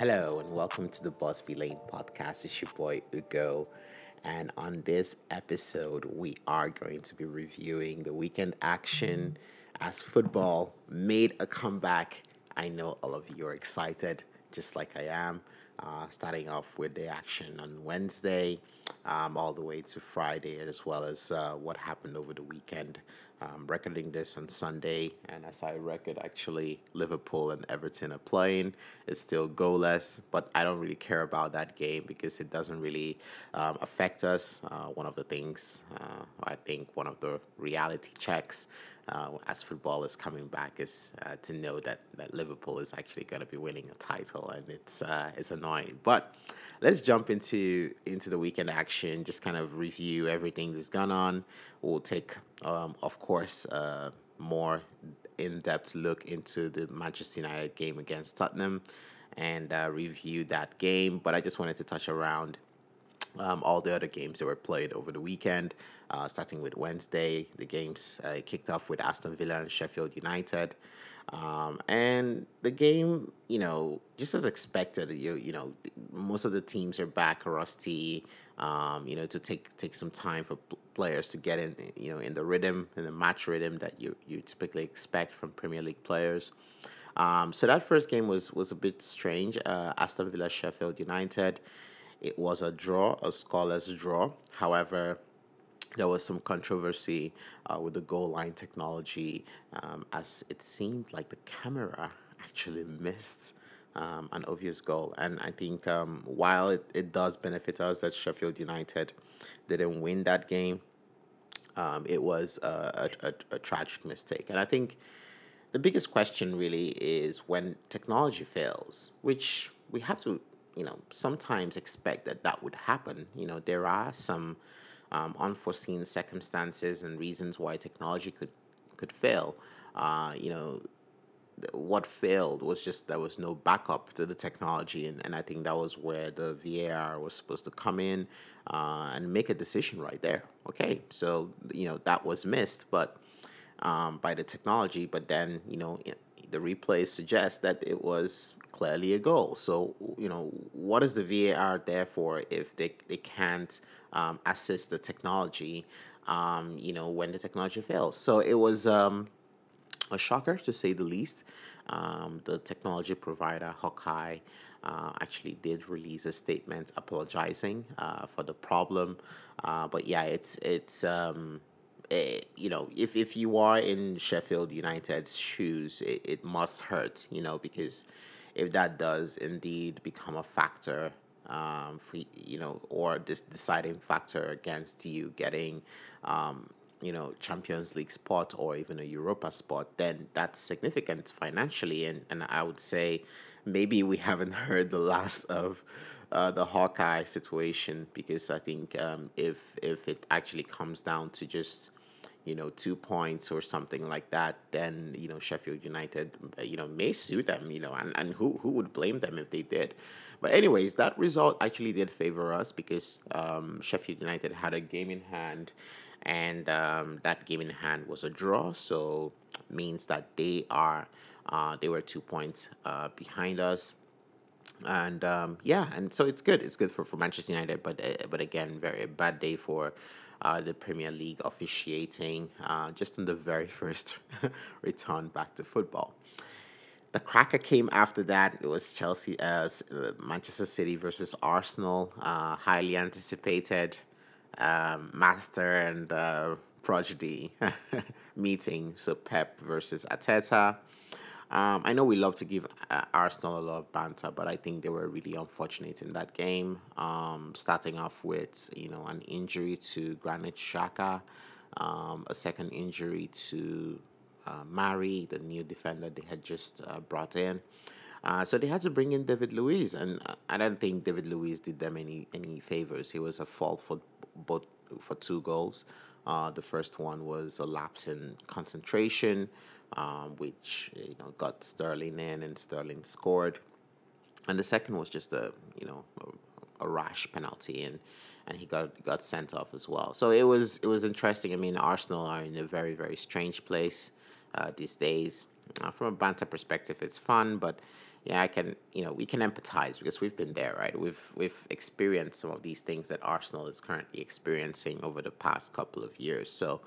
Hello and welcome to the Busby Lane podcast. It's your boy Ugo. And on this episode, we are going to be reviewing the weekend action as football made a comeback. I know all of you are excited, just like I am. Uh, starting off with the action on Wednesday, um, all the way to Friday, as well as uh, what happened over the weekend. Um, recording this on Sunday, and as I record, actually, Liverpool and Everton are playing. It's still goalless, but I don't really care about that game because it doesn't really um, affect us. Uh, one of the things, uh, I think, one of the reality checks uh, as football is coming back is uh, to know that, that Liverpool is actually going to be winning a title, and it's uh, it's annoying. But let's jump into into the weekend action. Just kind of review everything that's gone on. We'll take, um, of course, uh, more in-depth look into the Manchester United game against Tottenham and uh, review that game. But I just wanted to touch around um, all the other games that were played over the weekend, uh, starting with Wednesday. The games uh, kicked off with Aston Villa and Sheffield United. Um, and the game, you know, just as expected, you you know, most of the teams are back rusty. Um, you know, to take take some time for players to get in, you know, in the rhythm, in the match rhythm that you you typically expect from Premier League players. Um, so that first game was was a bit strange. Uh, Aston Villa Sheffield United. It was a draw, a scoreless draw. However, there was some controversy uh, with the goal line technology, um, as it seemed like the camera actually missed um, an obvious goal. And I think um, while it, it does benefit us that Sheffield United didn't win that game, um, it was a, a, a, tragic mistake. And I think the biggest question really is when technology fails, which we have to you know, sometimes expect that that would happen. You know, there are some um, unforeseen circumstances and reasons why technology could could fail. Uh, you know, what failed was just there was no backup to the technology, and, and I think that was where the VAR was supposed to come in uh, and make a decision right there. Okay, so you know that was missed, but um, by the technology, but then you know the replay suggests that it was clearly a goal. So, you know, what is the VAR there for if they, they can't um, assist the technology, um, you know, when the technology fails? So it was um, a shocker to say the least. Um, the technology provider, Hawkeye, uh, actually did release a statement apologizing uh, for the problem. Uh, but yeah, it's, it's, um, eh, you know, if, if you are in Sheffield United's shoes, it, it must hurt, you know, because if that does indeed become a factor um, for you know, or this deciding factor against you getting, um, you know, Champions League spot or even a Europa spot, then that's significant financially. And and I would say maybe we haven't heard the last of. Uh, the Hawkeye situation because I think um, if if it actually comes down to just you know, two points or something like that, then you know Sheffield United, uh, you know, may sue them, you know, and, and who who would blame them if they did? But anyways, that result actually did favor us because um, Sheffield United had a game in hand, and um, that game in hand was a draw, so means that they are uh, they were two points uh, behind us and um, yeah, and so it's good. It's good for, for Manchester United, but uh, but again, very bad day for uh, the Premier League officiating uh, just in the very first return back to football. The cracker came after that. It was Chelsea, uh, uh Manchester City versus Arsenal, uh, highly anticipated um, master and uh, prodigy meeting. So Pep versus Arteta. Um, I know we love to give uh, Arsenal a lot of banter, but I think they were really unfortunate in that game. Um, starting off with you know an injury to Granit Xhaka, um, a second injury to uh, Mari, the new defender they had just uh, brought in. Uh, so they had to bring in David Luiz, and uh, I don't think David Luiz did them any any favors. He was a fault for both for two goals. Uh, the first one was a lapse in concentration um, which you know got Sterling in and Sterling scored, and the second was just a you know a, a rash penalty and and he got got sent off as well. So it was it was interesting. I mean, Arsenal are in a very very strange place uh, these days. Uh, from a banter perspective, it's fun, but yeah, I can, you know, we can empathize because we've been there, right? We've we've experienced some of these things that Arsenal is currently experiencing over the past couple of years. So,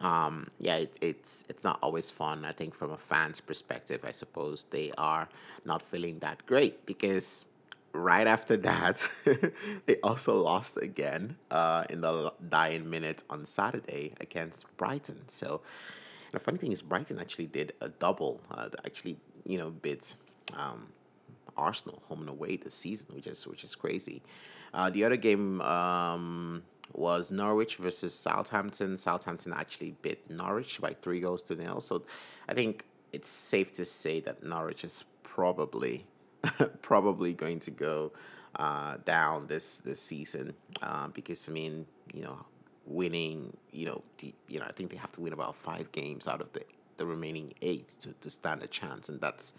um, yeah, it, it's it's not always fun. I think from a fan's perspective, I suppose they are not feeling that great because right after that, they also lost again uh, in the dying minute on Saturday against Brighton. So the funny thing is, Brighton actually did a double. Uh, actually, you know, bit um, Arsenal home and away this season, which is which is crazy. Uh, the other game um, was Norwich versus Southampton. Southampton actually beat Norwich by three goals to nil. So I think it's safe to say that Norwich is probably probably going to go uh, down this this season uh, because I mean you know winning you know the, you know I think they have to win about five games out of the the remaining eight to, to stand a chance and that's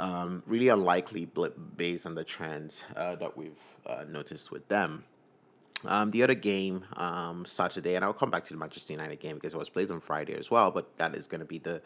um, really unlikely based on the trends uh, that we've uh, noticed with them. Um, the other game um, Saturday, and I'll come back to the Manchester United game because it was played on Friday as well. But that is going to be the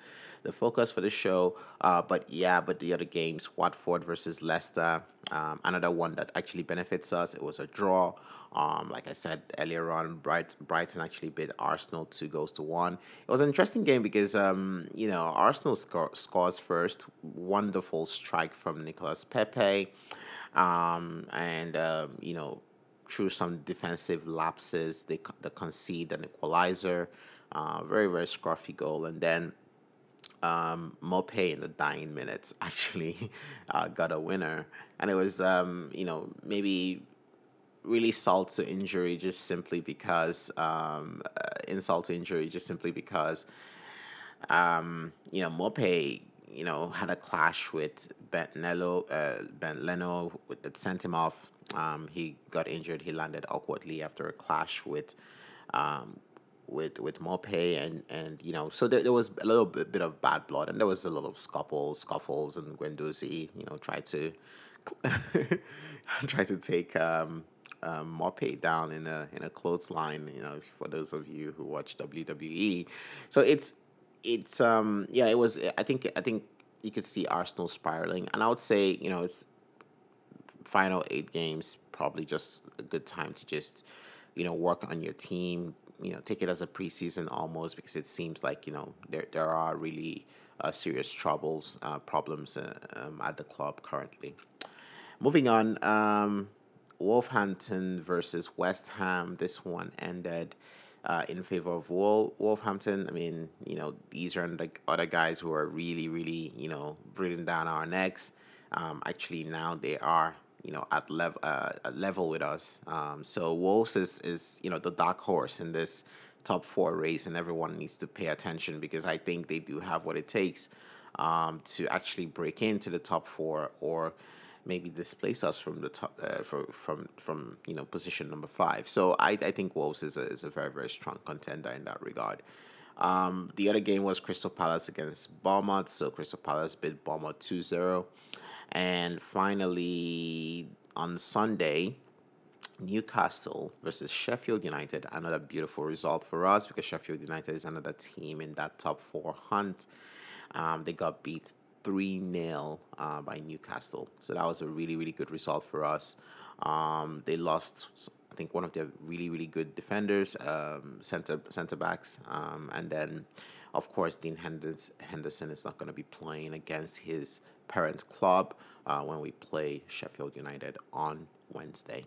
the focus for the show. Uh, but yeah, but the other games, Watford versus Leicester, um, another one that actually benefits us. It was a draw. Um, like I said earlier on, Bright, Brighton actually beat Arsenal two goals to one. It was an interesting game because um, you know Arsenal score, scores first. Wonderful strike from Nicolas Pepe, um, and you know through some defensive lapses, they, they concede an equalizer. Uh, very, very scruffy goal. And then um, Maupay in the dying minutes actually uh, got a winner. And it was, um, you know, maybe really salt to injury just simply because, um, uh, insult to injury just simply because, um, you know, Maupay, you know, had a clash with Bernd Leno, uh, Bernd Leno that sent him off um, he got injured. He landed awkwardly after a clash with um, with with Maupay and and you know so there, there was a little bit, bit of bad blood and there was a lot of scuffles scuffles and Guendouzi you know tried to tried to take um, um, Maupay down in a in a clothesline you know for those of you who watch WWE so it's it's um yeah it was I think I think you could see Arsenal spiraling and I would say you know it's final eight games, probably just a good time to just, you know, work on your team. You know, take it as a preseason almost because it seems like you know there there are really uh, serious troubles, uh, problems uh, um, at the club currently. Moving on, um, Wolverhampton versus West Ham. This one ended. Uh, in favor of Wol- Wolverhampton. I mean, you know, these are the other guys who are really, really, you know, breathing down our necks. Um, actually, now they are you know at level uh, level with us. Um, so Wolves is is you know the dark horse in this top four race, and everyone needs to pay attention because I think they do have what it takes um, to actually break into the top four or maybe displace us from the top uh, for, from from you know position number five. So I, I think Wolves is a, is a very very strong contender in that regard. Um, the other game was Crystal Palace against Bournemouth. So Crystal Palace beat Bournemouth 2 0. And finally, on Sunday, Newcastle versus Sheffield United. Another beautiful result for us because Sheffield United is another team in that top four hunt. Um, they got beat 3 0 uh, by Newcastle. So that was a really, really good result for us. Um, they lost, I think, one of their really, really good defenders, um, center center backs. Um, and then, of course, Dean Henderson is not going to be playing against his parent club uh, when we play Sheffield United on Wednesday.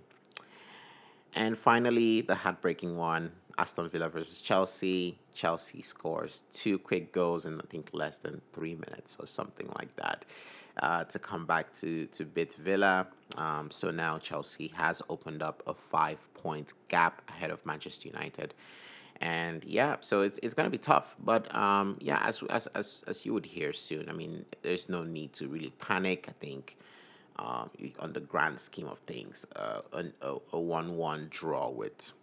And finally, the heartbreaking one Aston Villa versus Chelsea. Chelsea scores two quick goals in, I think, less than three minutes or something like that uh, to come back to, to beat Villa. Um, so now Chelsea has opened up a five point gap ahead of Manchester United and yeah, so it's it's gonna be tough. But um, yeah, as as as as you would hear soon, I mean, there's no need to really panic. I think. Um, on the grand scheme of things, uh, a, a one-one draw with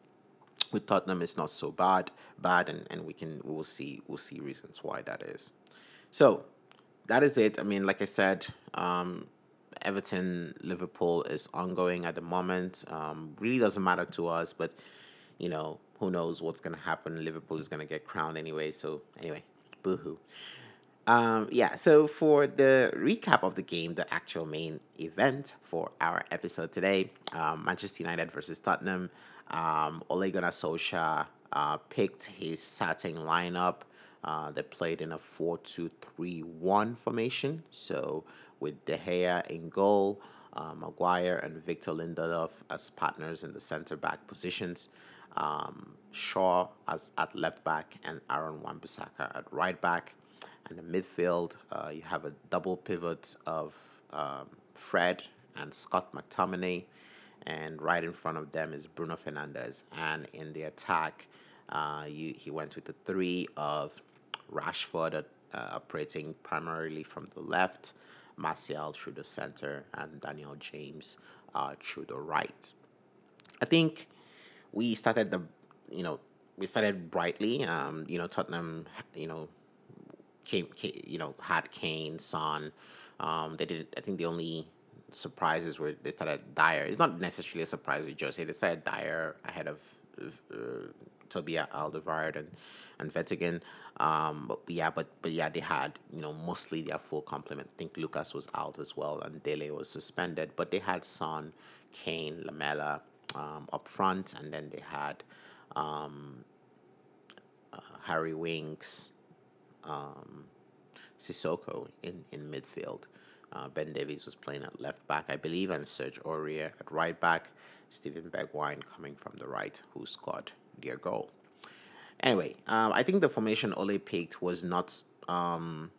with Tottenham is not so bad, bad, and, and we can we will see we'll see reasons why that is. So that is it. I mean, like I said, um, Everton Liverpool is ongoing at the moment. Um, really doesn't matter to us, but you know who knows what's going to happen. Liverpool is going to get crowned anyway. So, anyway, boohoo. Um, yeah, so for the recap of the game, the actual main event for our episode today, um, Manchester United versus Tottenham, um, Ole Gunnar Solskjaer uh, picked his starting lineup. Uh, they played in a 4 2 3 1 formation. So with De Gea in goal, uh, Maguire and Victor Lindelof as partners in the center back positions, um, Shaw as at left back, and Aaron Wan-Bissaka at right back. And the midfield, uh, you have a double pivot of um, Fred and Scott McTominay, and right in front of them is Bruno Fernandes. And in the attack, uh, you, he went with the three of Rashford uh, operating primarily from the left, Martial through the center, and Daniel James uh, through the right. I think we started the, you know, we started brightly. Um, you know, Tottenham, you know, came, came you know, had Kane, Son. Um, they did. I think the only surprises were they started Dier. It's not necessarily a surprise with Jose. They started Dier ahead of uh, Toby Alderweireld and and Vertonghen. Um, but yeah, but but yeah, they had you know mostly their full complement. I think Lucas was out as well, and Dele was suspended. But they had Son, Kane, Lamela um, up front, and then they had um, uh, Harry Winks, um, Sissoko in in midfield. Uh, ben Davies was playing at left back, I believe, and Serge Aurier at right back. Steven Bergwijn coming from the right, who scored their goal. Anyway, um, I think the formation Ole picked was not um,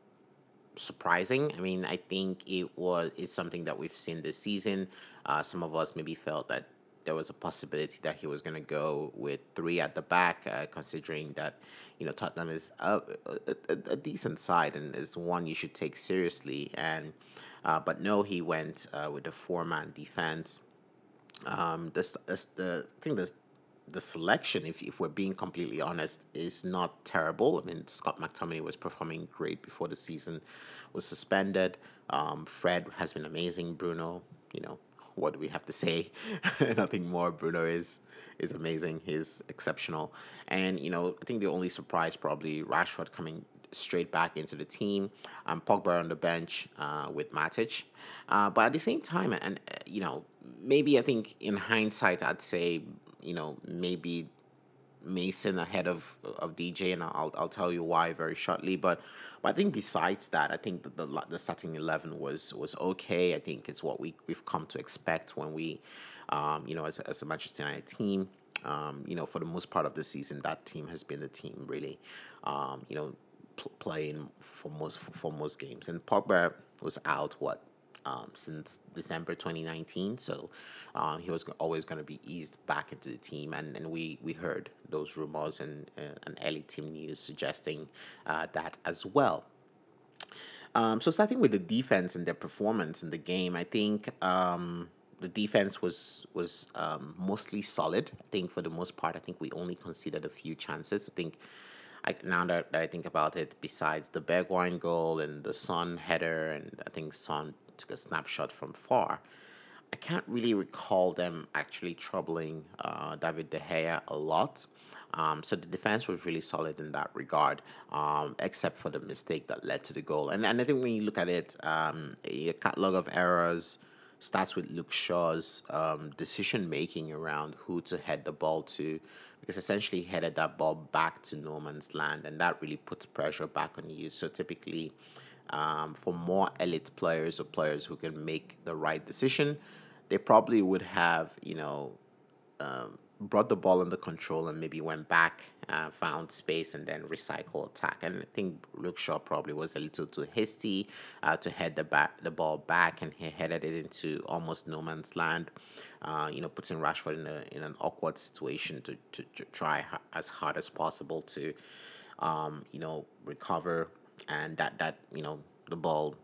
surprising. I mean, I think it was it's something that we've seen this season. Uh, some of us maybe felt that there was a possibility that he was going to go with three at the back, uh, considering that you know Tottenham is a, a, a, decent side and is one you should take seriously. And uh, but no, he went uh, with the four man defense. Um, this, this the I think the the selection, if, if we're being completely honest, is not terrible. I mean, Scott McTominay was performing great before the season was suspended. Um, Fred has been amazing. Bruno, you know, what do we have to say? Nothing more. Bruno is is amazing. He's exceptional. And you know, I think the only surprise probably Rashford coming straight back into the team. Um, Pogba on the bench uh, with Matic. Uh, but at the same time, and uh, you know, maybe I think in hindsight, I'd say you know maybe Mason ahead of of DJ, and I'll I'll tell you why very shortly. But but I think besides that, I think the the, the starting eleven was was okay. I think it's what we we've come to expect when we, um, you know, as as a Manchester United team. Um, you know, for the most part of the season, that team has been the team really, um, you know, pl- playing for most for, for most games. And Pogba was out what um, since December 2019. So um, he was always going to be eased back into the team, and, and we, we heard those rumors and, uh, and early team news suggesting uh, that as well. Um, so starting with the defense and their performance in the game, I think um, the defense was was um, mostly solid. I think for the most part, I think we only conceded a few chances. I think I, now that, that I think about it, besides the Bergwijn goal and the Son header, and I think Son took a snapshot from far. I can't really recall them actually troubling uh, David De Gea a lot. Um, so the defense was really solid in that regard, um, except for the mistake that led to the goal. And, and I think when you look at it, um, a catalog of errors starts with Luke Shaw's um, decision making around who to head the ball to, because essentially he headed that ball back to no man's land, and that really puts pressure back on you. So typically, um, for more elite players or players who can make the right decision, they probably would have, you know, um, brought the ball under control and maybe went back, uh, found space, and then recycle attack. And I think Luke Shaw probably was a little too hasty uh, to head the back the ball back, and he headed it into almost no man's land. Uh, you know, putting Rashford in a in an awkward situation to to, to try as hard as possible to, um, you know, recover and that that you know the ball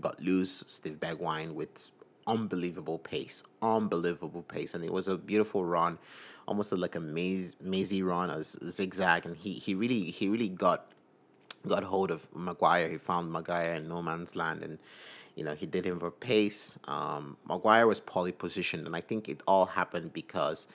got loose. Steve Bergwijn with unbelievable pace, unbelievable pace, and it was a beautiful run, almost like a maze mazy run, a zigzag, and he he really he really got got hold of Maguire. He found Maguire in no man's land, and you know he did him for pace. Um, Maguire was poorly positioned, and I think it all happened because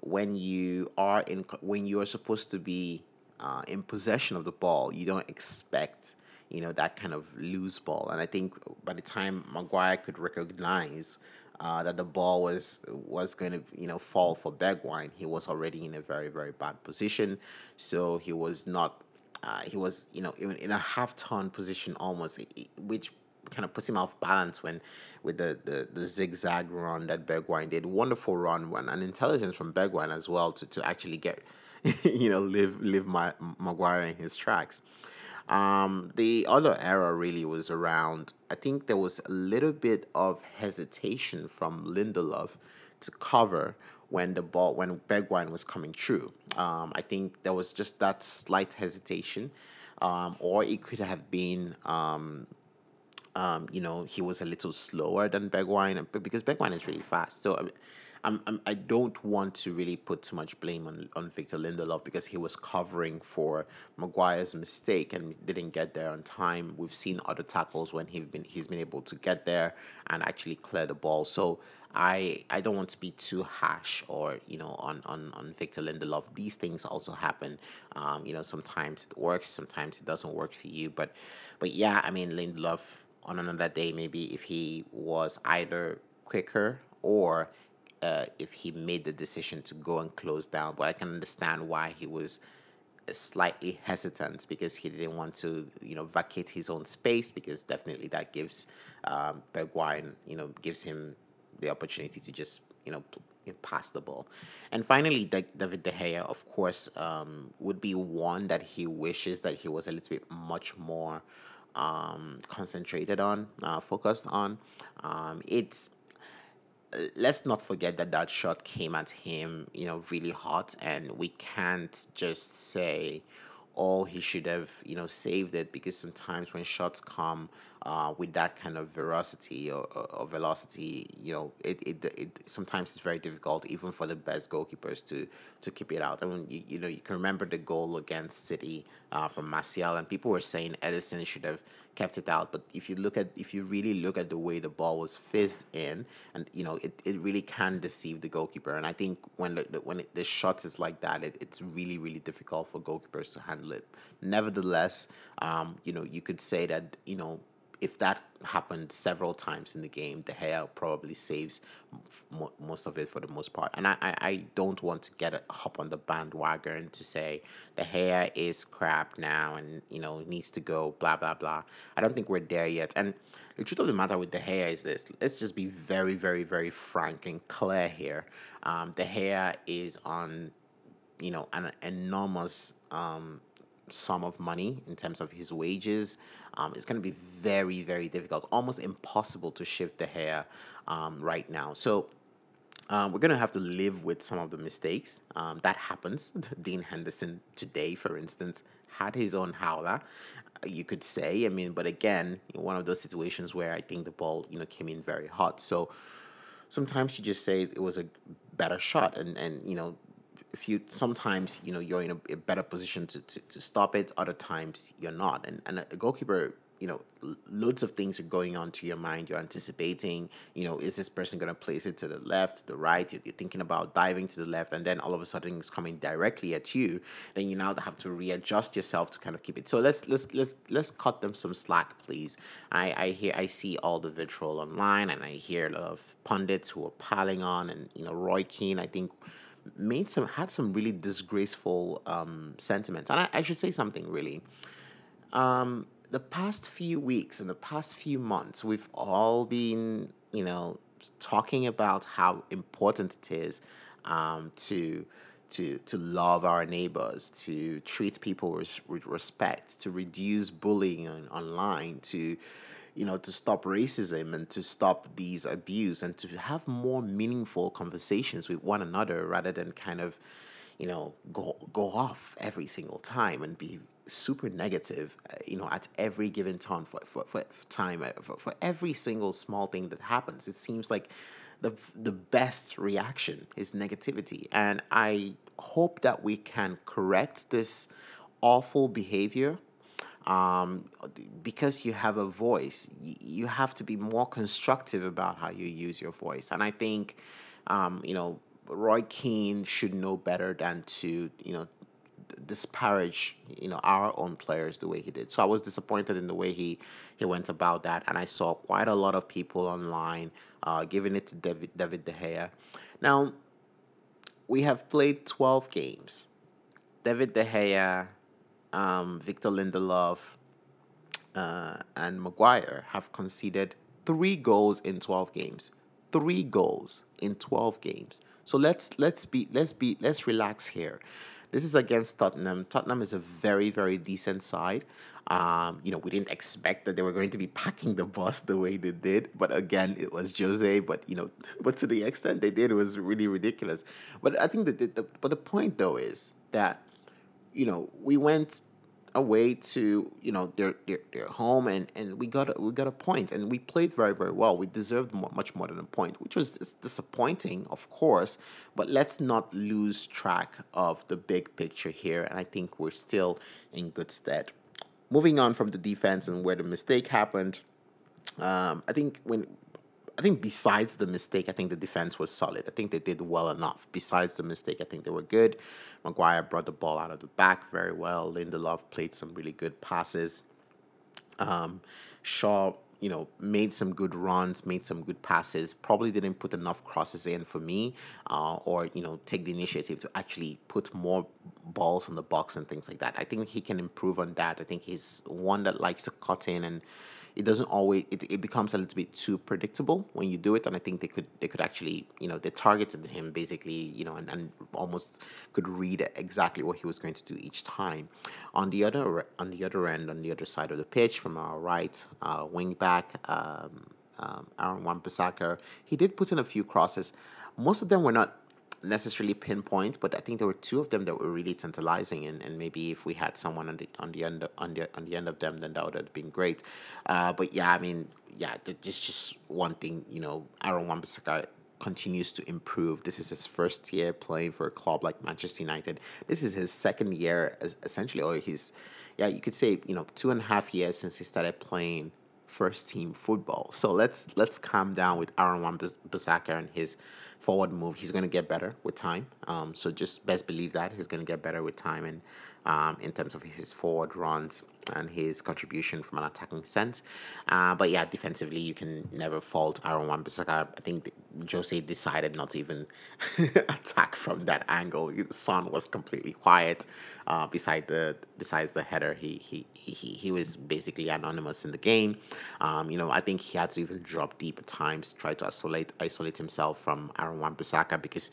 when you are in when you are supposed to be uh, in possession of the ball, you don't expect you know, that kind of loose ball. And I think by the time Maguire could recognize uh, that the ball was was going to you know fall for Bergwijn, he was already in a very very bad position. So he was not. Uh, he was, you know, in, in a half-turn position almost, which kind of puts him off balance when with the, the, the zigzag run that Bergwijn did. Wonderful run, one and intelligence from Bergwijn as well to, to actually get you know live live my Maguire in his tracks. Um, the other error really was around. I think there was a little bit of hesitation from Lindelof to cover when the ball when Bergwijn was coming through. Um, I think there was just that slight hesitation, um, or it could have been um, um, you know, he was a little slower than Bergwijn, but because Bergwijn is really fast. So I'm, I'm, I'm, don't want to really put too much blame on, on Victor Lindelof because he was covering for Maguire's mistake and didn't get there on time. We've seen other tackles when he's been he's been able to get there and actually clear the ball. So I I don't want to be too harsh or you know on on on Victor Lindelof. These things also happen. Um, you know sometimes it works, sometimes it doesn't work for you. But but yeah, I mean Lindelof on another day, maybe if he was either quicker or uh, if he made the decision to go and close down. But I can understand why he was slightly hesitant because he didn't want to, you know, vacate his own space because definitely that gives um, Bergwijn, you know, gives him the opportunity to just, you know, pass the ball. And finally, David De Gea, of course, um, would be one that he wishes that he was a little bit much more um, concentrated on, uh, focused on. Um, it's let's not forget that that shot came at him, you know, really hot, and we can't just say, "Oh, he should have, you know, saved it," because sometimes when shots come uh, with that kind of veracity or, or, velocity, you know, it, it it sometimes it's very difficult even for the best goalkeepers to to keep it out. I mean, you, you know, you can remember the goal against City uh, from Martial, and people were saying Ederson should have kept it out. But if you look at if you really look at the way the ball was fizzed in, and you know, it, it really can deceive the goalkeeper. And I think when the, when it, the shot is like that, it, it's really really difficult for goalkeepers to handle it. Nevertheless, um, you know, you could say that you know if that happened several times in the game, De Gea probably saves m- most of it for the most part. And I, I, I, don't want to get a hop on the bandwagon to say De Gea is crap now and you know needs to go. Blah blah blah. I don't think we're there yet. And the truth of the matter with De Gea is this: let's just be very, very, very frank and clear here. Um, Gea is on, you know, an enormous um, sum of money in terms of his wages. Um, it's going to be very, very difficult, almost impossible to shift the hair um, right now. So um, we're going to have to live with some of the mistakes. Um, that happens. Dean Henderson today, for instance, had his own howler, you could say. I mean, but again, one of those situations where I think the ball, you know, came in very hot. So sometimes you just say it was a better shot, and and you know if you sometimes you know you're in a, better position to, to, to stop it other times you're not. And and a goalkeeper you know loads of things are going on to your mind. You're anticipating you know is this person going to place it to the left the right? You're, you're, thinking about diving to the left and then all of a sudden it's coming directly at you. Then you now have to readjust yourself to kind of keep it. So let's let's let's let's cut them some slack please. I i hear i see all the vitriol online and i hear a lot of pundits who are piling on and you know roy keane i think made some had some really disgraceful um, sentiments, and I, I, should say something really. Um, the past few weeks and the past few months, we've all been, you know, talking about how important it is um, to to to love our neighbors, to treat people with, with respect, to reduce bullying on, online, to you know, to stop racism and to stop these abuse and to have more meaningful conversations with one another rather than kind of, you know, go go off every single time and be super negative, uh, you know, at every given time for, for, for time uh, for, for every single small thing that happens. It seems like the the best reaction is negativity, and I hope that we can correct this awful behavior um, because you have a voice, you have to be more constructive about how you use your voice. And I think, um, you know, Roy Keane should know better than to, you know, disparage you know our own players the way he did. So I was disappointed in the way he he went about that, and I saw quite a lot of people online uh, giving it to David David De Gea. Now we have played twelve games. David De Gea, um, Victor Lindelof, uh, and Maguire have conceded three goals in twelve games. Three goals in twelve games. So let's let's be let's be let's relax here. This is against Tottenham. Tottenham is a very, very decent side. Um, you know, we didn't expect that they were going to be packing the bus the way they did. But again, it was Jose. But you know, but to the extent they did, it was really ridiculous. But I think that the, the but the point though is that you know we went a way to you know their their, their home and and we got a, we got a point and we played very very well. We deserved more, much more than a point which was disappointing of course but let's not lose track of the big picture here and i think we're still in good stead. Moving on from the defense and where the mistake happened um, i think when I think besides the mistake, I think the defense was solid. I think they did well enough. Besides the mistake, I think they were good. Maguire brought the ball out of the back very well. Lindelof played some really good passes. Um, Shaw, you know, made some good runs, made some good passes. Probably didn't put enough crosses in for me, uh, or you know, take the initiative to actually put more balls in the box and things like that. I think he can improve on that. I think he's one that likes to cut in and it doesn't always it, it becomes a little bit too predictable when you do it and i think they could they could actually you know they targeted him basically you know and, and almost could read exactly what he was going to do each time on the other on the other end on the other side of the pitch from our right uh, wing back um, um, Aaron Wan-Bissaka, he did put in a few crosses. Most of them were not necessarily pinpoint, but I think there were two of them that were really tantalizing, and, and maybe if we had someone on the on the end on the on the end of them, then that would have been great. Uh, but yeah, I mean, yeah, just just one thing, you know, Aaron Wan-Bissaka continues to improve. This is his first year playing for a club like Manchester United. This is his second year, essentially, or his, yeah, you could say, you know, two and a half years since he started playing first team football. So let's let's calm down with Aaron Wan-Bissaka and his forward move. He's going to get better with time. Um, so just best believe that he's going to get better with time and um, in terms of his forward runs and his contribution from an attacking sense. Uh, but yeah, defensively, you can never fault Aaron Wan-Bissaka. I think Jose decided not to even attack from that angle. Son was completely quiet. Uh, beside the besides the header, he he he he was basically anonymous in the game. Um, you know, I think he had to even drop deep at times, try to isolate isolate himself from Aaron Wan-Bissaka because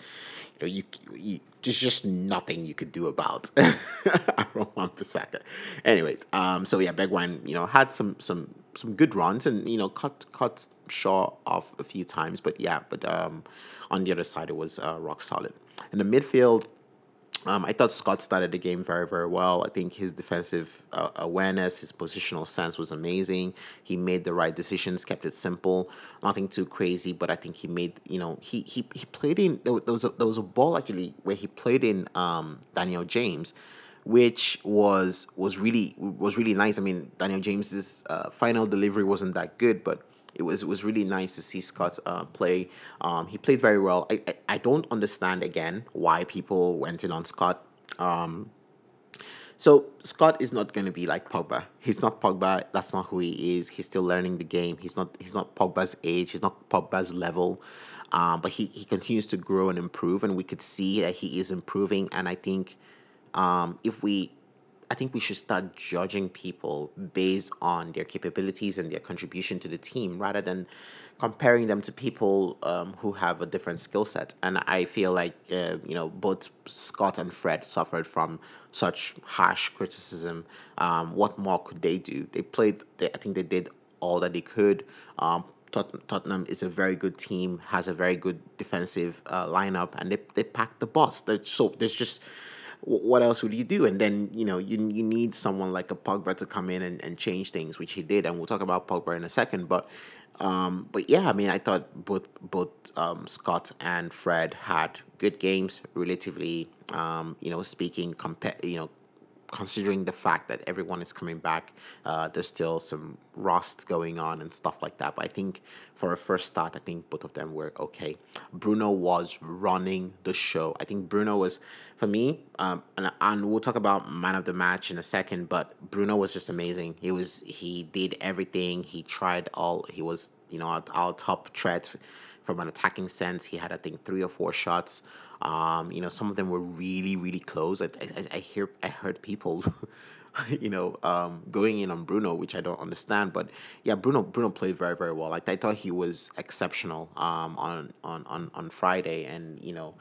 you know you, you there's just nothing you could do about Aaron Wan-Bissaka. Anyways, um, so yeah, Bergwijn, you know, had some some some good runs and you know cut cut Shaw off a few times, but yeah, but um, on the other side it was uh, rock solid. In the midfield, um, I thought Scott started the game very, very well. I think his defensive uh, awareness, his positional sense was amazing. He made the right decisions, kept it simple, nothing too crazy. But I think he made, you know, he he, he played in. There was a, there was a ball actually where he played in um, Daniel James, which was was really was really nice. I mean, Daniel James's uh, final delivery wasn't that good, but it was it was really nice to see Scott uh, play. Um, he played very well. I, I, I don't understand again why people went in on Scott. Um, so Scott is not going to be like Pogba. He's not Pogba. That's not who he is. He's still learning the game. He's not. He's not Pogba's age. He's not Pogba's level. Um, but he, he continues to grow and improve, and we could see that he is improving. And I think um, if we I think we should start judging people based on their capabilities and their contribution to the team rather than comparing them to people um, who have a different skill set. And I feel like, uh, you know, both Scott and Fred suffered from such harsh criticism. Um, what more could they do? They played, they, I think they did all that they could. Um, Tot- Tottenham is a very good team, has a very good defensive uh, lineup, and they, they packed the bus. They're, so there's just what else would you do? And then you know you you need someone like a Pogba to come in and, and change things, which he did, and we'll talk about Pogba in a second. But um, but yeah, I mean, I thought both both um, Scott and Fred had good games, relatively. Um, you know, speaking compare, you know, considering the fact that everyone is coming back, uh, there's still some rust going on and stuff like that. But I think for a first start, I think both of them were okay. Bruno was running the show. I think Bruno was, for me, um, and, and we'll talk about man of the match in a second. But Bruno was just amazing. He was he did everything. He tried all. He was you know our, our top threat from an attacking sense. He had I think three or four shots. Um, you know, some of them were really, really close. I, I, I hear, I heard people, you know, um, going in on Bruno, which I don't understand. But yeah, Bruno, Bruno played very, very well. Like I thought he was exceptional um, on, on, on, on Friday, and you know,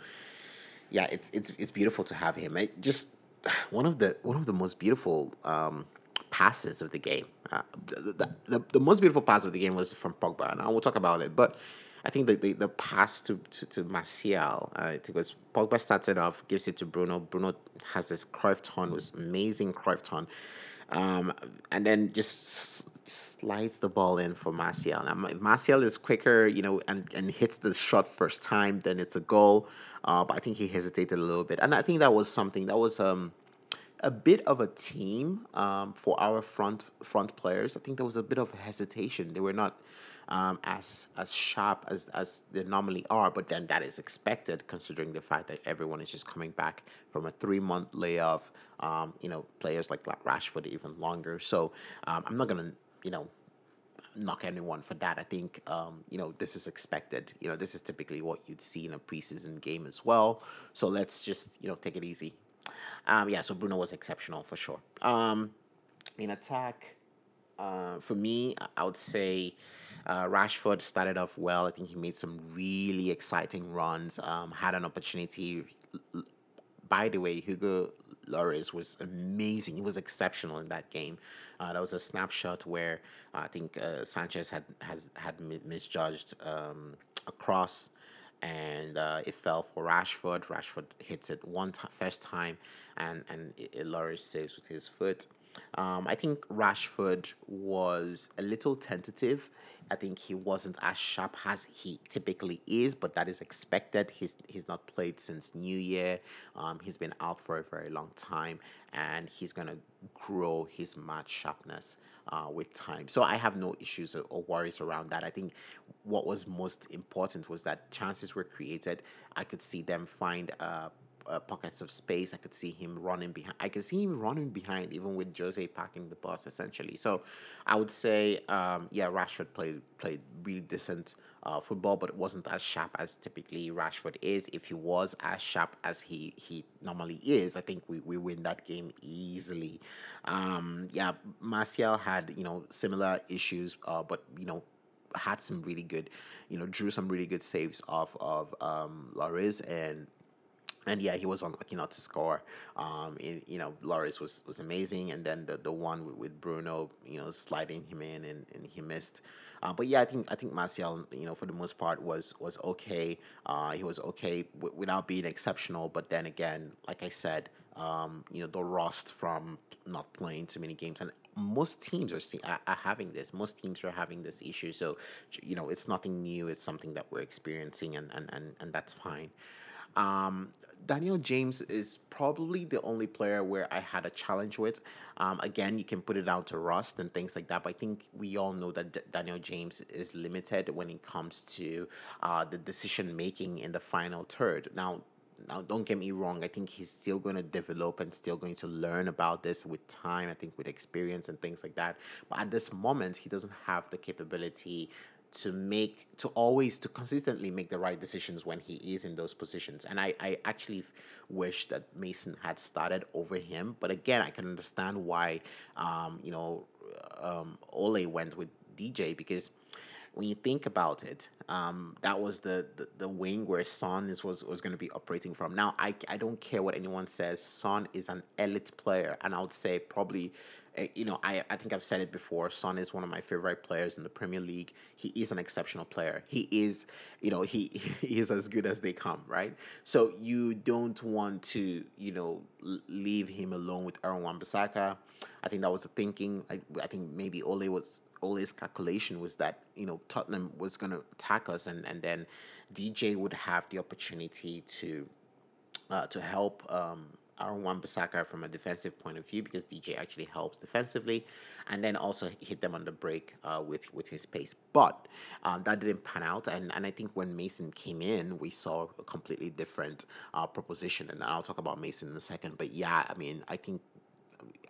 yeah, it's it's it's beautiful to have him. It just one of the one of the most beautiful um, passes of the game. Uh, the, the, the most beautiful pass of the game was from Pogba, and I will talk about it. But I think the, the, the pass to, to, to Martial, uh, I think it was Pogba started off, gives it to Bruno. Bruno has this Cruyff turn, was amazing Cruyff turn. Um, and then just slides the ball in for Martial. Now, Martial is quicker, you know, and, and hits the shot first time, then it's a goal. Uh, but I think he hesitated a little bit. And I think that was something that was um, a bit of a team um, for our front front players. I think there was a bit of hesitation. They were not um, as as sharp as as they normally are. But then that is expected considering the fact that everyone is just coming back from a three month layoff. Um, you know, players like Rashford even longer. So um, I'm not gonna you know knock anyone for that. I think um, you know this is expected. You know this is typically what you'd see in a preseason game as well. So let's just you know take it easy. Um, yeah, so Bruno was exceptional for sure. Um, in attack, uh, for me, I would say uh, Rashford started off well. I think he made some really exciting runs. Um, had an opportunity. By the way, Hugo Lloris was amazing. He was exceptional in that game. Uh, that was a snapshot where uh, I think uh, Sanchez had has had misjudged um, a cross, and uh, it fell for Rashford. Rashford hits it one t- first time, and and it, it Lloris saves with his foot. Um, I think Rashford was a little tentative I think he wasn't as sharp as he typically is, but that is expected. He's he's not played since New Year. Um, he's been out for a very long time, and he's gonna grow his match sharpness uh, with time. So I have no issues or, or worries around that. I think what was most important was that chances were created. I could see them find. Uh, uh, pockets of space. I could see him running behind. I could see him running behind, even with Jose packing the bus, essentially. So, I would say, um, yeah, Rashford played played really decent uh, football, but it wasn't as sharp as typically Rashford is. If he was as sharp as he he normally is, I think we, we win that game easily. Um, yeah, Martial had you know similar issues, uh, but you know had some really good, you know, drew some really good saves off of um, and and yeah, he was unlucky not to score. Um, you know, Lloris was, was amazing, and then the, the one with, with Bruno, you know, sliding him in and, and he missed. Uh, but yeah, I think I think Martial, you know, for the most part was was okay. Uh, he was okay w- without being exceptional. But then again, like I said, um, you know, the rust from not playing too many games, and most teams are, see- are, are having this. Most teams are having this issue. So, you know, it's nothing new. It's something that we're experiencing, and and and, and that's fine. Um, Daniel James is probably the only player where I had a challenge with. Um, again, you can put it down to rust and things like that, but I think we all know that D- Daniel James is limited when it comes to uh, the decision making in the final third. Now, now don't get me wrong i think he's still going to develop and still going to learn about this with time i think with experience and things like that but at this moment he doesn't have the capability to make to always to consistently make the right decisions when he is in those positions and i i actually wish that mason had started over him but again i can understand why um you know um ole went with dj because when you think about it, um, that was the, the, the wing where Son is, was, was going to be operating from. Now, I, I don't care what anyone says. Son is an elite player, and I would say probably you know, I, I think I've said it before. Son is one of my favorite players in the Premier League. He is an exceptional player. He is, you know, he, he is as good as they come, right? So you don't want to, you know, leave him alone with Aaron Wan-Bissaka. I think that was the thinking. I, I think maybe Ole was Ole's calculation was that you know Tottenham was going to attack us, and and then DJ would have the opportunity to uh, to help um, Aaron Wan-Bissaka from a defensive point of view because DJ actually helps defensively, and then also hit them on the break uh, with with his pace. But um, that didn't pan out, and and I think when Mason came in, we saw a completely different uh, proposition, and I'll talk about Mason in a second. But yeah, I mean, I think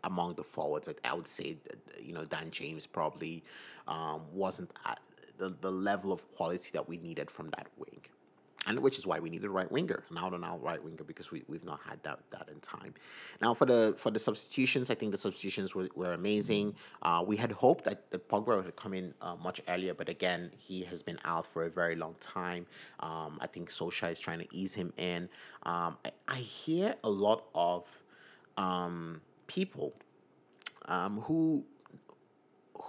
among the forwards, I would say, you know, Dan James probably um, wasn't at the, the level of quality that we needed from that wing and which is why we need a right winger, an out and out right winger, because we, we've not had that that in time. Now for the for the substitutions, I think the substitutions were, were amazing. Uh, we had hoped that, the Pogba would come in uh, much earlier, but again, he has been out for a very long time. Um, I think Solskjaer is trying to ease him in. Um, I, I, hear a lot of um, people um, who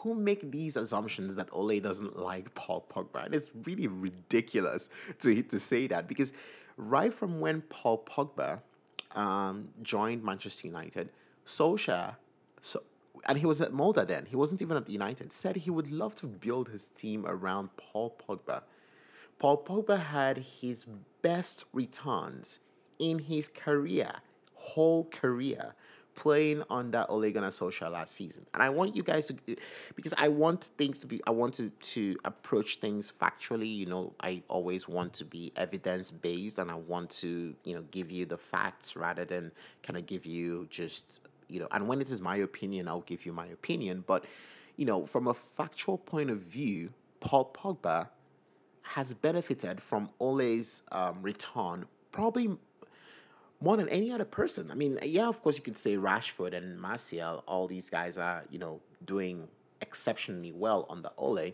who make these assumptions that Ole doesn't like Paul Pogba? And it's really ridiculous to, to say that because right from when Paul Pogba um, joined Manchester United, Solskjaer, so, and he was at Molde then, he wasn't even at United, said he would love to build his team around Paul Pogba. Paul Pogba had his best returns in his career, whole career playing on under Ole Gunnar Solskjaer last season. And I want you guys to, because I want things to be, I want to, to approach things factually. You know, I always want to be evidence based and I want to, you know, give you the facts rather than kind of give you just, you know, and when it is my opinion, I'll give you my opinion. But, you know, from a factual point of view, Paul Pogba has benefited from Ole's um, return probably more than any other person. I mean, yeah, of course, you could say Rashford and Martial, all these guys are, you know, doing exceptionally well on the Ole.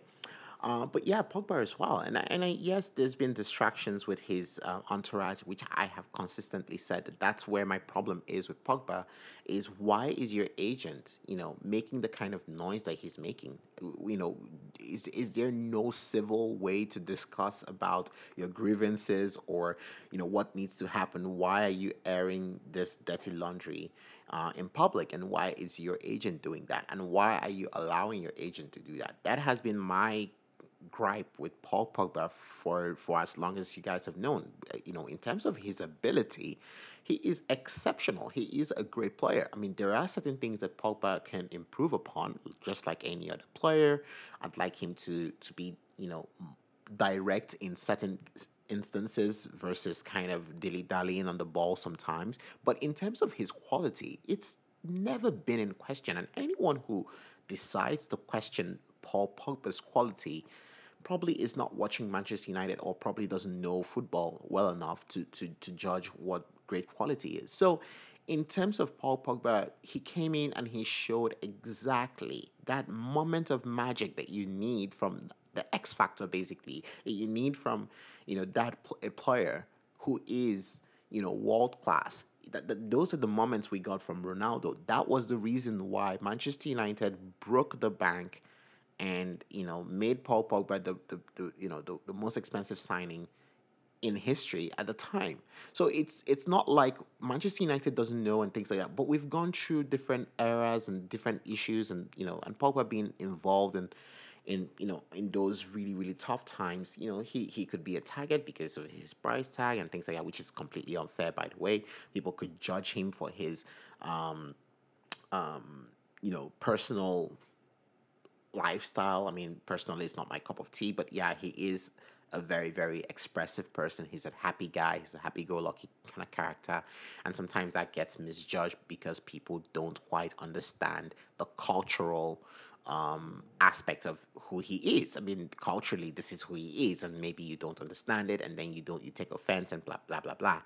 Uh, but yeah, Pogba as well. And, and I, yes, there's been distractions with his uh, entourage, which I have consistently said that that's where my problem is with Pogba. Is why is your agent, you know, making the kind of noise that he's making? You know, is is there no civil way to discuss about your grievances or you know what needs to happen? Why are you airing this dirty laundry? Uh, in public and why is your agent doing that and why are you allowing your agent to do that that has been my gripe with Paul Pogba for for as long as you guys have known. Uh, you know, in terms of his ability, he is exceptional. He is a great player. I mean, there are certain things that Pogba can improve upon, just like any other player. I'd like him to to be, you know, direct in certain instances versus kind of dilly dallying on the ball sometimes. But in terms of his quality, it's never been in question. And anyone who decides to question Paul Pogba's quality probably is not watching Manchester United or probably doesn't know football well enough to, to, to judge what great quality is. So, in terms of Paul Pogba, he came in and he showed exactly that moment of magic that you need from the X factor, basically, that you need from, you know, that pl- a player who is, you know, world class. That, that, those are the moments we got from Ronaldo. That was the reason why Manchester United broke the bank and you know made Paul Pogba the, the, the you know the, the most expensive signing in history at the time. So it's it's not like Manchester United doesn't know and things like that. But we've gone through different eras and different issues, and you know, and Pogba being involved in in you know in those really really tough times. You know, he he could be a target because of his price tag and things like that, which is completely unfair. By the way, people could judge him for his um um you know personal lifestyle. I mean, personally, it's not my cup of tea, but yeah, he is a very, very expressive person. He's a happy guy. He's a happy go lucky kind of character. And sometimes that gets misjudged because people don't quite understand the cultural um, aspect of who he is. I mean, culturally, this is who he is, and maybe you don't understand it, and then you don't you take offense and blah blah blah blah.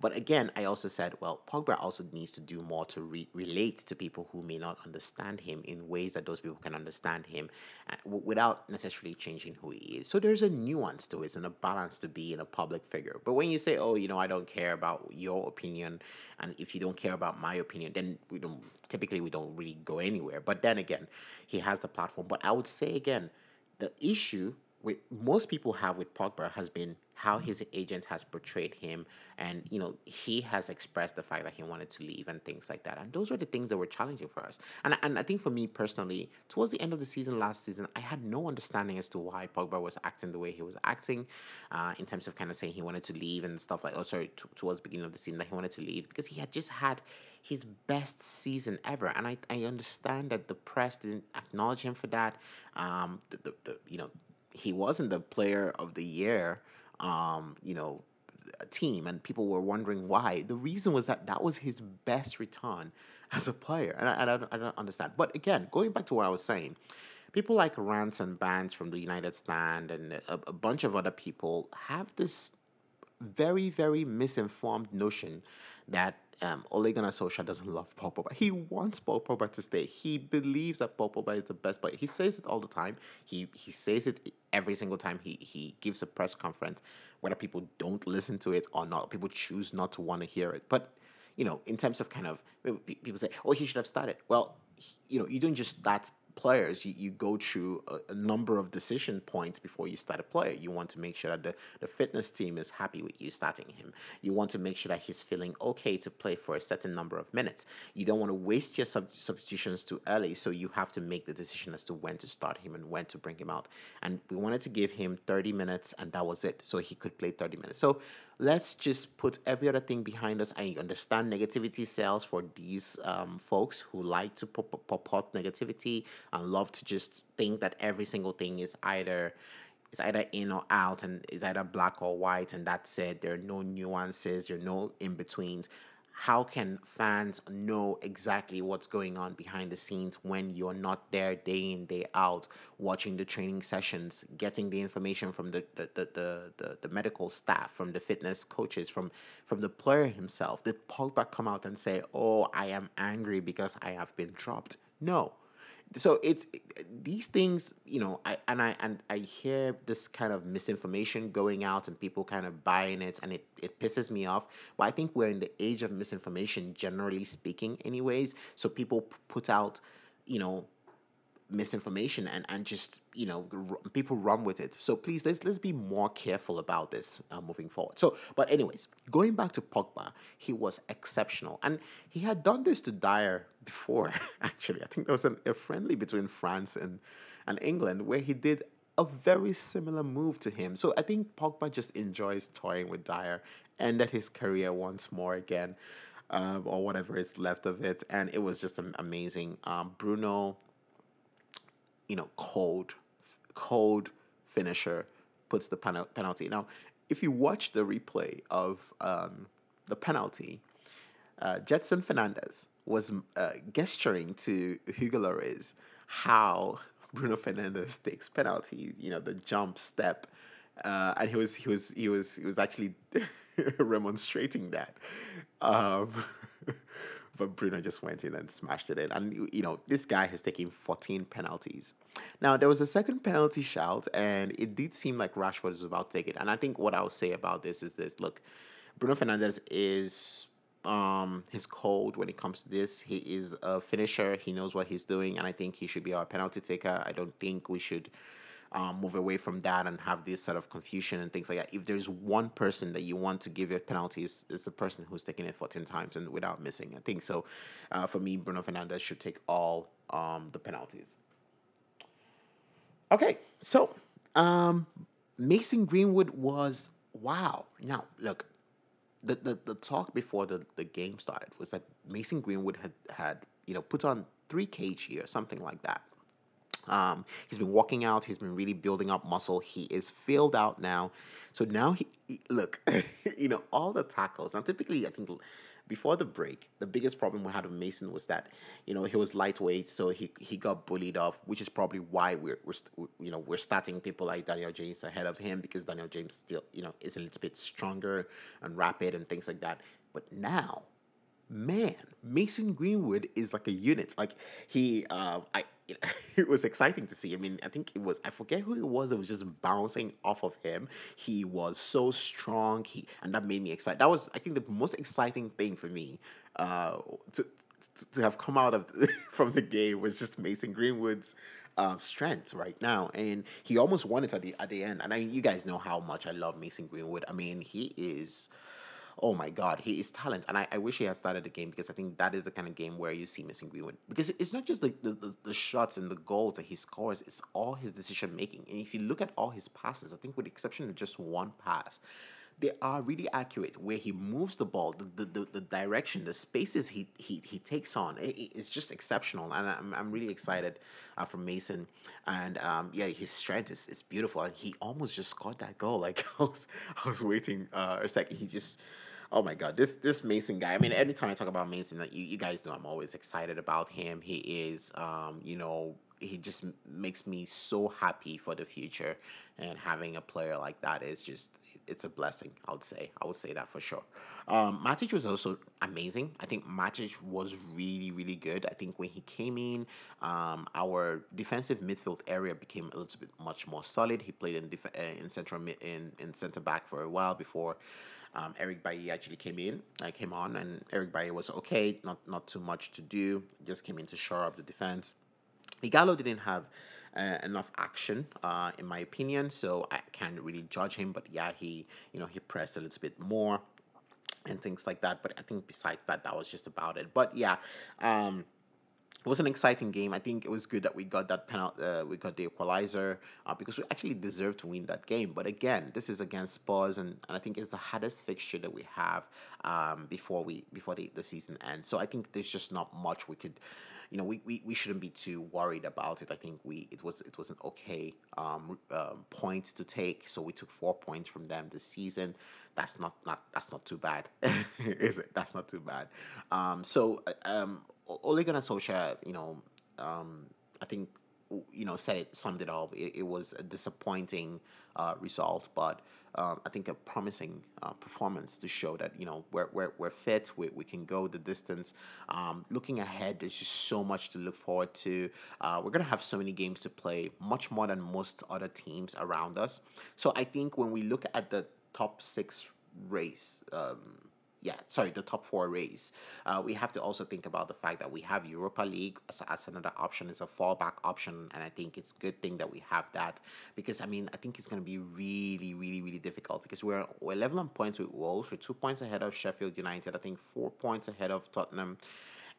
But again, I also said, well, Pogba also needs to do more to re- relate to people who may not understand him in ways that those people can understand him, uh, w- without necessarily changing who he is. So there's a nuance to it and a balance to be in a public figure. But when you say, oh, you know, I don't care about your opinion, and if you don't care about my opinion, then we don't typically we don't really go anywhere. But then again, he has the platform. But I would say again, the issue with most people have with Pogba has been how his agent has portrayed him and you know he has expressed the fact that he wanted to leave and things like that. And those were the things that were challenging for us. And, and i think for me personally towards the end of the season last season i had no understanding as to why pogba was acting the way he was acting uh, in terms of kind of saying he wanted to leave and stuff like oh sorry t- towards beginning of the season that he wanted to leave because he had just had his best season ever. And i, I understand that the press didn't acknowledge him for that. Um, the, the, the you know he wasn't the player of the year um, you know, team, and people were wondering why. The reason was that that was his best return as a player, and I, I, don't, I don't understand. But again, going back to what I was saying, people like Rants and Bantz from the United Stand and a, a bunch of other people have this very, very misinformed notion that um, Ole Gunnar Solskjaer doesn't love Paul Pogba. He wants Paul Pogba to stay. He believes that Paul Pogba is the best player. He says it all the time. He he says it every single time he he gives a press conference, whether people don't listen to it or not. People choose not to want to hear it. But you know, in terms of kind of people say, oh, he should have started. Well, you know, you don't just start players, you, you go through a, a, number of decision points before you start a player. You want to make sure that the, the fitness team is happy with you starting him. You want to make sure that he's feeling okay to play for a certain number of minutes. You don't want to waste your sub- substitutions too early, so you have to make the decision as to when to start him and when to bring him out. And we wanted to give him 30 minutes, and that was it, so he could play 30 minutes. So let's just put every other thing behind us. I understand negativity sells for these um, folks who like to purport negativity and love to just think that every single thing is either is either in or out and is either black or white and that's it. There are no nuances, there are no in betweens how can fans know exactly what's going on behind the scenes when you're not there day in day out watching the training sessions getting the information from the the, the, the, the, the medical staff from the fitness coaches from from the player himself? Did Pogba come out and say oh I am angry because I have been dropped no so it's these things you know i and i and i hear this kind of misinformation going out and people kind of buying it and it, it pisses me off. But i think we're in the age of misinformation generally speaking anyways. So people put out you know misinformation and and just you know r- people run with it. So please let's let's be more careful about this uh, moving forward. So but anyways going back to Pogba he was exceptional. And he had done this to Dier before actually. I think there was an, a friendly between France and and England where he did a very similar move to him. So I think Pogba just enjoys toying with Dier ended his career once more again um, or whatever is left of it. And it was just an amazing. Um, Bruno you know, cold, cold finisher puts the pen- penalty. Now, if you watch the replay of um, the penalty, uh, Gedson Fernandes was uh, gesturing to Hugo Lloris how Bruno Fernandes takes penalty. You know, the jump step, uh, and he was he was he was he was actually remonstrating that. Um, but Bruno just went in and smashed it in. And, you know, this guy has taken 14 penalties. Now, there was a second penalty shout, and it did seem like Rashford was about to take it. And I think what I'll say about this is this look, Bruno Fernandes is. Um, his cold when it comes to this. He is a finisher. He knows what he's doing, and I think he should be our penalty taker. I don't think we should um, move away from that and have this sort of confusion and things like that. If there's one person that you want to give your penalties, it's the person who's taking it 14 times and without missing. I think so. Uh, for me, Bruno Fernandes should take all um, the penalties. Okay, so um, Mason Greenwood was wow. Now, look, the, the, the talk before the, the game started was that Mason Greenwood had, had you know put on three kg or something like that. Um, he's been walking out. He's been really building up muscle. He is filled out now. So now he, he look, you know, all the tackles. Now, typically, I think before the break, the biggest problem we had with Mason was that, you know, he was lightweight, so he he got bullied off, which is probably why we're, we're you know we're starting people like Daniel James ahead of him because Daniel James still you know is a little bit stronger and rapid and things like that. But now man, Mason Greenwood is like a unit. Like he, uh, I, it was exciting to see. I mean, I think it was I forget who it was. It was just bouncing off of him. He was so strong. He and that made me excited. That was I think the most exciting thing for me. Uh, to to have come out of from the game was just Mason Greenwood's um, strength right now, and he almost won it at the at the end. And I, you guys know how much I love Mason Greenwood. I mean, he is oh my god, he is talent. And I, I wish he had started the game because I think that is the kind of game where you see Mason Greenwood. Because it's not just the, the, the, the shots and the goals that he scores, it's all his decision making. And if you look at all his passes, I think with the exception of just one pass, they are really accurate where he moves the ball the, the, the, direction the spaces he he, he takes on. It, it's just exceptional and i'm, I'm really excited uh, for mason. And um, yeah his strength is, is beautiful. And he almost just scored that goal. Like i was i was waiting uh, a second he just oh my god this this mason guy i mean anytime i talk about mason you, you guys know i'm always excited about him. He is um, you know he just makes me so happy for the future and having a player like that is just it's a blessing i would say i would say that for sure um matic was also amazing i think matic was really really good i think when he came in um our defensive midfield area became a little bit much more solid he played in def- uh, in central in in center back for a while before um, Eric Bailly actually came in. I came on, and Eric Bailly was okay. Not not too much to do. Just came in to shore up the defense. Ighalo didn't have uh, enough action, uh, in my opinion, so I can't really judge him. But yeah, he you know he pressed a little bit more and things like that. But I think besides that, that was just about it. But yeah, um, it was an exciting game. I think it was good that we got that penalty, uh, we got the equalizer uh, because we actually deserved to win that game. But again, this is against Spurs, and, and I think it's the hardest fixture that we have um, before we before the, the season ends. So I think there's just not much we could, you know, we, we, we shouldn't be too worried about it. I think we it was it was an okay um, um, point to take. So we took four points from them this season. That's not not that's not too bad, is it? That's not too bad. Um, so uh, um, Ole Gunnar Solskjaer, you know, um, I think you know said it summed it up. It, it was a disappointing uh, result, but um, I think a promising uh, performance to show that you know we're we're, we're fit. We, we can go the distance. Um, looking ahead, there's just so much to look forward to. Uh, we're gonna have so many games to play, much more than most other teams around us. So I think when we look at the top six race. Um, yeah, sorry, the top four race. Uh, we have to also think about the fact that we have Europa League as, as another option, as a fallback option, and I think it's a good thing that we have that because I mean I think it's going to be really, really, really difficult because we're we're level on points with Wolves, we're two points ahead of Sheffield United, I think four points ahead of Tottenham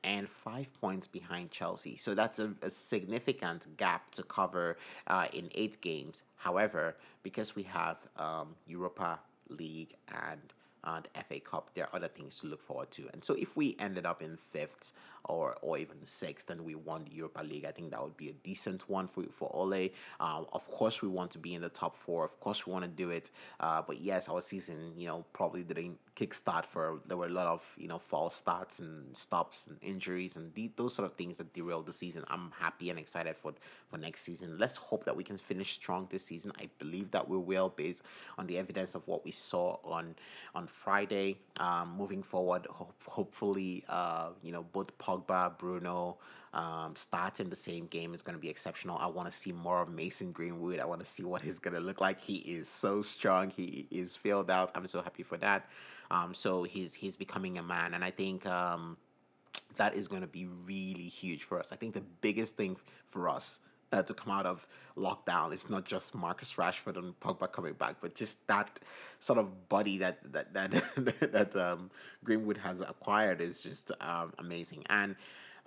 and five points behind Chelsea. So that's a, a significant gap to cover uh, in eight games. However, because we have um, Europa League and uh, the FA Cup, there are other things to look forward to. And so if we ended up in fifth or or even sixth and we won the Europa League, I think that would be a decent one for for Ole. Uh, of course, we want to be in the top four. Of course, we want to do it. Uh, but yes, our season, you know, probably didn't kickstart for there were a lot of you know false starts and stops and injuries and those sort of things that derailed the season. I'm happy and excited for for next season. Let's hope that we can finish strong this season. I believe that we will, based on the evidence of what we saw on on Friday. Um, moving forward, hope, hopefully, uh, you know, both Pogba, Bruno, um, starting the same game is going to be exceptional. I want to see more of Mason Greenwood. I want to see what he's going to look like. He is so strong. He is filled out. I'm so happy for that. Um, so he's he's becoming a man, and I think um, that is going to be really huge for us. I think the biggest thing for us uh, to come out of lockdown. It's not just Marcus Rashford and Pogba coming back, but just that sort of body that that that that um, Greenwood has acquired is just um, amazing. And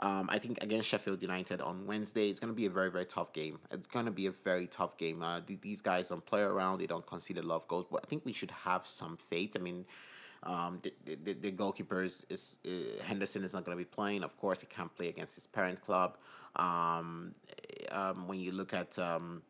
um, I think against Sheffield United on Wednesday, it's going to be a very, very tough game. It's going to be a very tough game. Uh, th- these guys don't play around, they don't concede a lot of goals, but I think we should have some faith. I mean, um, the, the, the goalkeeper is, is uh, Henderson is not going to be playing. Of course, he can't play against his parent club. Um, um, when you look at um,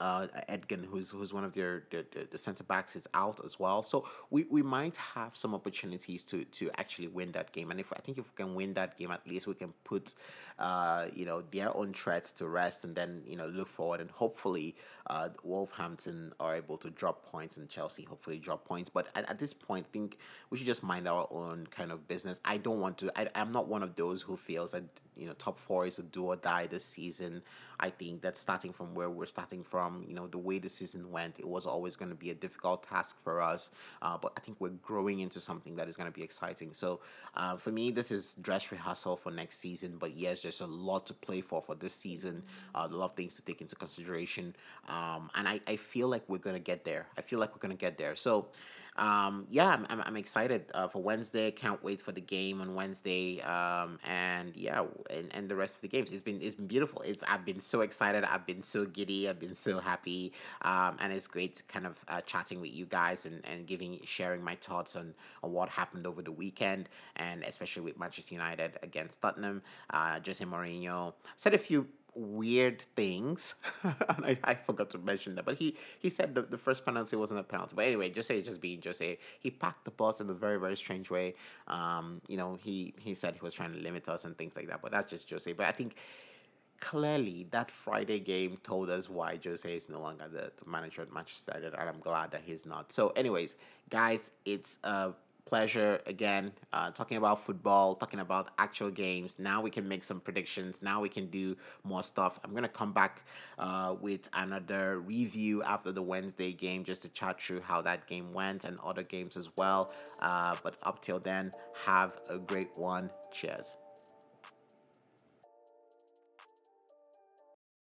uh, Egan, who's who's one of their the, center backs, is out as well. So we, we might have some opportunities to to actually win that game. And if I think if we can win that game, at least we can put uh, you know their own threats to rest, and then you know look forward and hopefully uh, Wolverhampton are able to drop points, and Chelsea hopefully drop points. But at, at this point, I think we should just mind our own kind of business. I don't want to. I, I'm not one of those who feels that you know top four is a do or die this season. I think that starting from where we're starting from, you know, the way the season went, it was always going to be a difficult task for us. Uh, but I think we're growing into something that is going to be exciting. So uh, for me, this is dress rehearsal for next season. But yes, there's a lot to play for for this season. Uh, a lot of things to take into consideration. Um, and I, I feel like we're going to get there. I feel like we're going to get there. So um, yeah, I'm, I'm, I'm excited uh, for Wednesday. Can't wait for the game on Wednesday. Um, and yeah, and, and the rest of the games. It's been it's been beautiful. It's I've been so excited. I've been so giddy. I've been so happy. Um, and it's great kind of uh, chatting with you guys and, and giving sharing my thoughts on on what happened over the weekend and especially with Manchester United against Tottenham. Uh, Jose Mourinho said a few weird things. and I, I forgot to mention that. But he, he said the, the first penalty wasn't a penalty. But anyway, Jose is just being Jose. He packed the bus in a very, very strange way. Um, you know, he, he said he was trying to limit us and things like that. But that's just Jose. But I think clearly that Friday game told us why Jose is no longer the, the manager at Manchester United. And I'm glad that he's not. So anyways, guys, it's a pleasure again uh, talking about football, talking about actual games. Now we can make some predictions. Now we can do more stuff. I'm going to come back uh, with another review after the Wednesday game just to chat through how that game went and other games as well. Uh, but up till then, have a great one. Cheers.